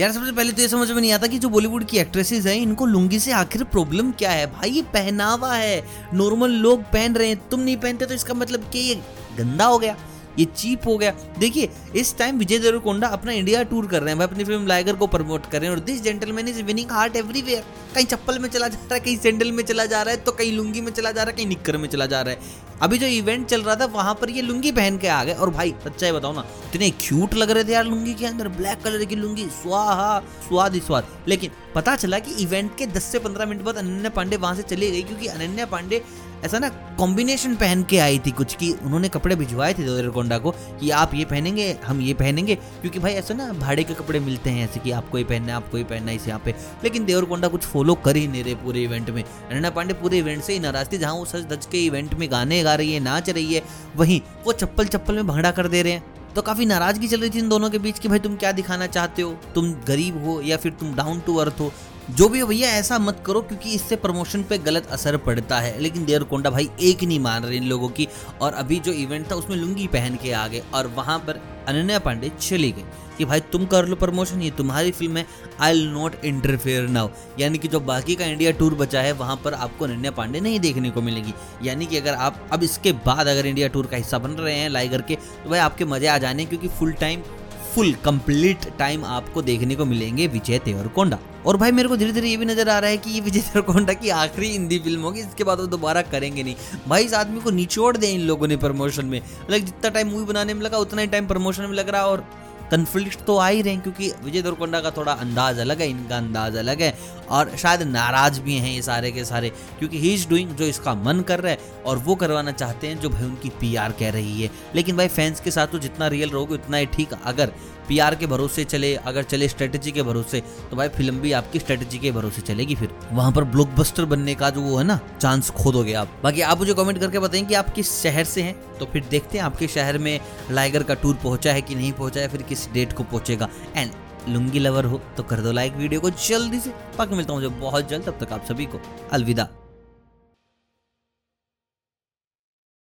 यार, सबसे पहले तो ये समझ में नहीं आता कि जो बॉलीवुड की एक्ट्रेसेस हैं, इनको लुंगी से आखिर प्रॉब्लम क्या है? भाई, ये पहनावा है। नॉर्मल लोग पहन रहे हैं, तुम नहीं पहनते तो इसका मतलब कि ये गंदा हो गया, ये चीप हो गया। देखिए, इस टाइम विजय देवरकोंडा अपना इंडिया टूर कर रहे हैं भाई अपनी फ़िल्म लाइगर को प्रमोट कर रहे हैं, और this gentleman is winning heart everywhere कहीं चप्पल में चला जा रहा है, कहीं सैंडल में चला जा रहा है तो कहीं लुंगी में चला जा रहा है, कहीं निक्कर में चला जा रहा है। अभी जो इवेंट चल रहा था, वहाँ पर ये लुंगी पहन के आ गए। और भाई, सच्चाई बताओ ना, इतने क्यूट लग रहे थे यार लुंगी के अंदर ब्लैक कलर की लुंगी, स्वाहा, स्वाद ही स्वाद। लेकिन पता चला कि इवेंट के 10 से 15 मिनट बाद अनन्या पांडे वहाँ से चली गई क्योंकि अनन्या पांडे ऐसा ना कॉम्बिनेशन पहन के आई थी कुछ की उन्होंने कपड़े भिजवाए थे देवरकोंडा को कि आप ये पहनेंगे, हम ये पहनेंगे। क्योंकि भाई ऐसा ना, भाड़े के कपड़े मिलते हैं ऐसे कि आपको ये पहनना है, आपको ये पहनना है इस यहाँ पे। लेकिन देवरकोंडा कुछ फॉलो कर ही नहीं रहे पूरे इवेंट में। अनन्या पांडे पूरे इवेंट से ही नाराज़ थी, जहाँ वो सच धज के इवेंट में गाने गा रही है, नाच रही है, वहीं वो चप्पल चप्पल में भंगड़ा कर दे रहे हैं। तो काफ़ी नाराज़गी चल रही थी इन दोनों के बीच कि भाई तुम क्या दिखाना चाहते हो? तुम गरीब हो या फिर तुम डाउन टू अर्थ हो? जो भी हो भैया, ऐसा मत करो क्योंकि इससे प्रमोशन पे गलत असर पड़ता है। लेकिन देर कोंडा भाई एक नहीं मान रहे इन लोगों की। और अभी जो इवेंट था, उसमें लुंगी पहन के आ गए और वहाँ पर अनन्या पांडे चली गई कि भाई, तुम कर लो प्रमोशन ये तुम्हारी फ़िल्म है। I will not interfere now यानी कि जो बाकी का इंडिया टूर बचा है, वहाँ पर आपको अनन्या पांडे नहीं देखने को मिलेगी। यानी कि अगर आप, अब इसके बाद अगर इंडिया टूर का हिस्सा बन रहे हैं, लाइगर के तो भाई आपके मज़े आ जाने क्योंकि full time full complete time आपको देखने को मिलेंगे विजय देवरकोंडा और भाई, मेरे को धीरे धीरे ये भी नज़र आ रहा है कि ये विजय देवरकोंडा की आखिरी हिंदी फ़िल्म होगी, इसके बाद वो दोबारा करेंगे नहीं। भाई, इस आदमी को निचोड़ दें इन लोगों ने प्रमोशन में। लाइक जितना टाइम मूवी बनाने में लगा, उतना ही टाइम प्रमोशन में लग रहा और कन्फ्लिक्ट तो आ ही रहे हैं, क्योंकि विजय देवरकोंडा का थोड़ा अंदाज अलग है, इनका अंदाज अलग है, और शायद नाराज़ भी हैं ये सारे के सारे, क्योंकि ही इज़ डूइंग जो इसका मन कर रहा है, और वो करवाना चाहते हैं जो भाई उनकी पीआर कह रही है। लेकिन भाई फैंस के साथ तो जितना रियल रहोगे, उतना ही ठीक, अगर पीआर के भरोसे चले, अगर चले स्ट्रेटेजी के भरोसे तो भाई फ़िल्म भी आपकी स्ट्रेटेजी के भरोसे चलेगी फिर। वहाँ पर ब्लॉकबस्टर बनने का जो वो है ना चांस खो दोगे आप। बाकी आप मुझे कमेंट करके बताएँ कि आप किस शहर से हैं तो फिर देखते हैं आपके शहर में लाइगर का टूर पहुँचा है कि नहीं पहुँचा है, फिर किस डेट को पहुंचेगा। एंड लुंगी लवर हो तो कर दो लाइक वीडियो को जल्दी से। पक मिलता हूँ मुझे बहुत जल्द, तब तक आप सभी को अलविदा।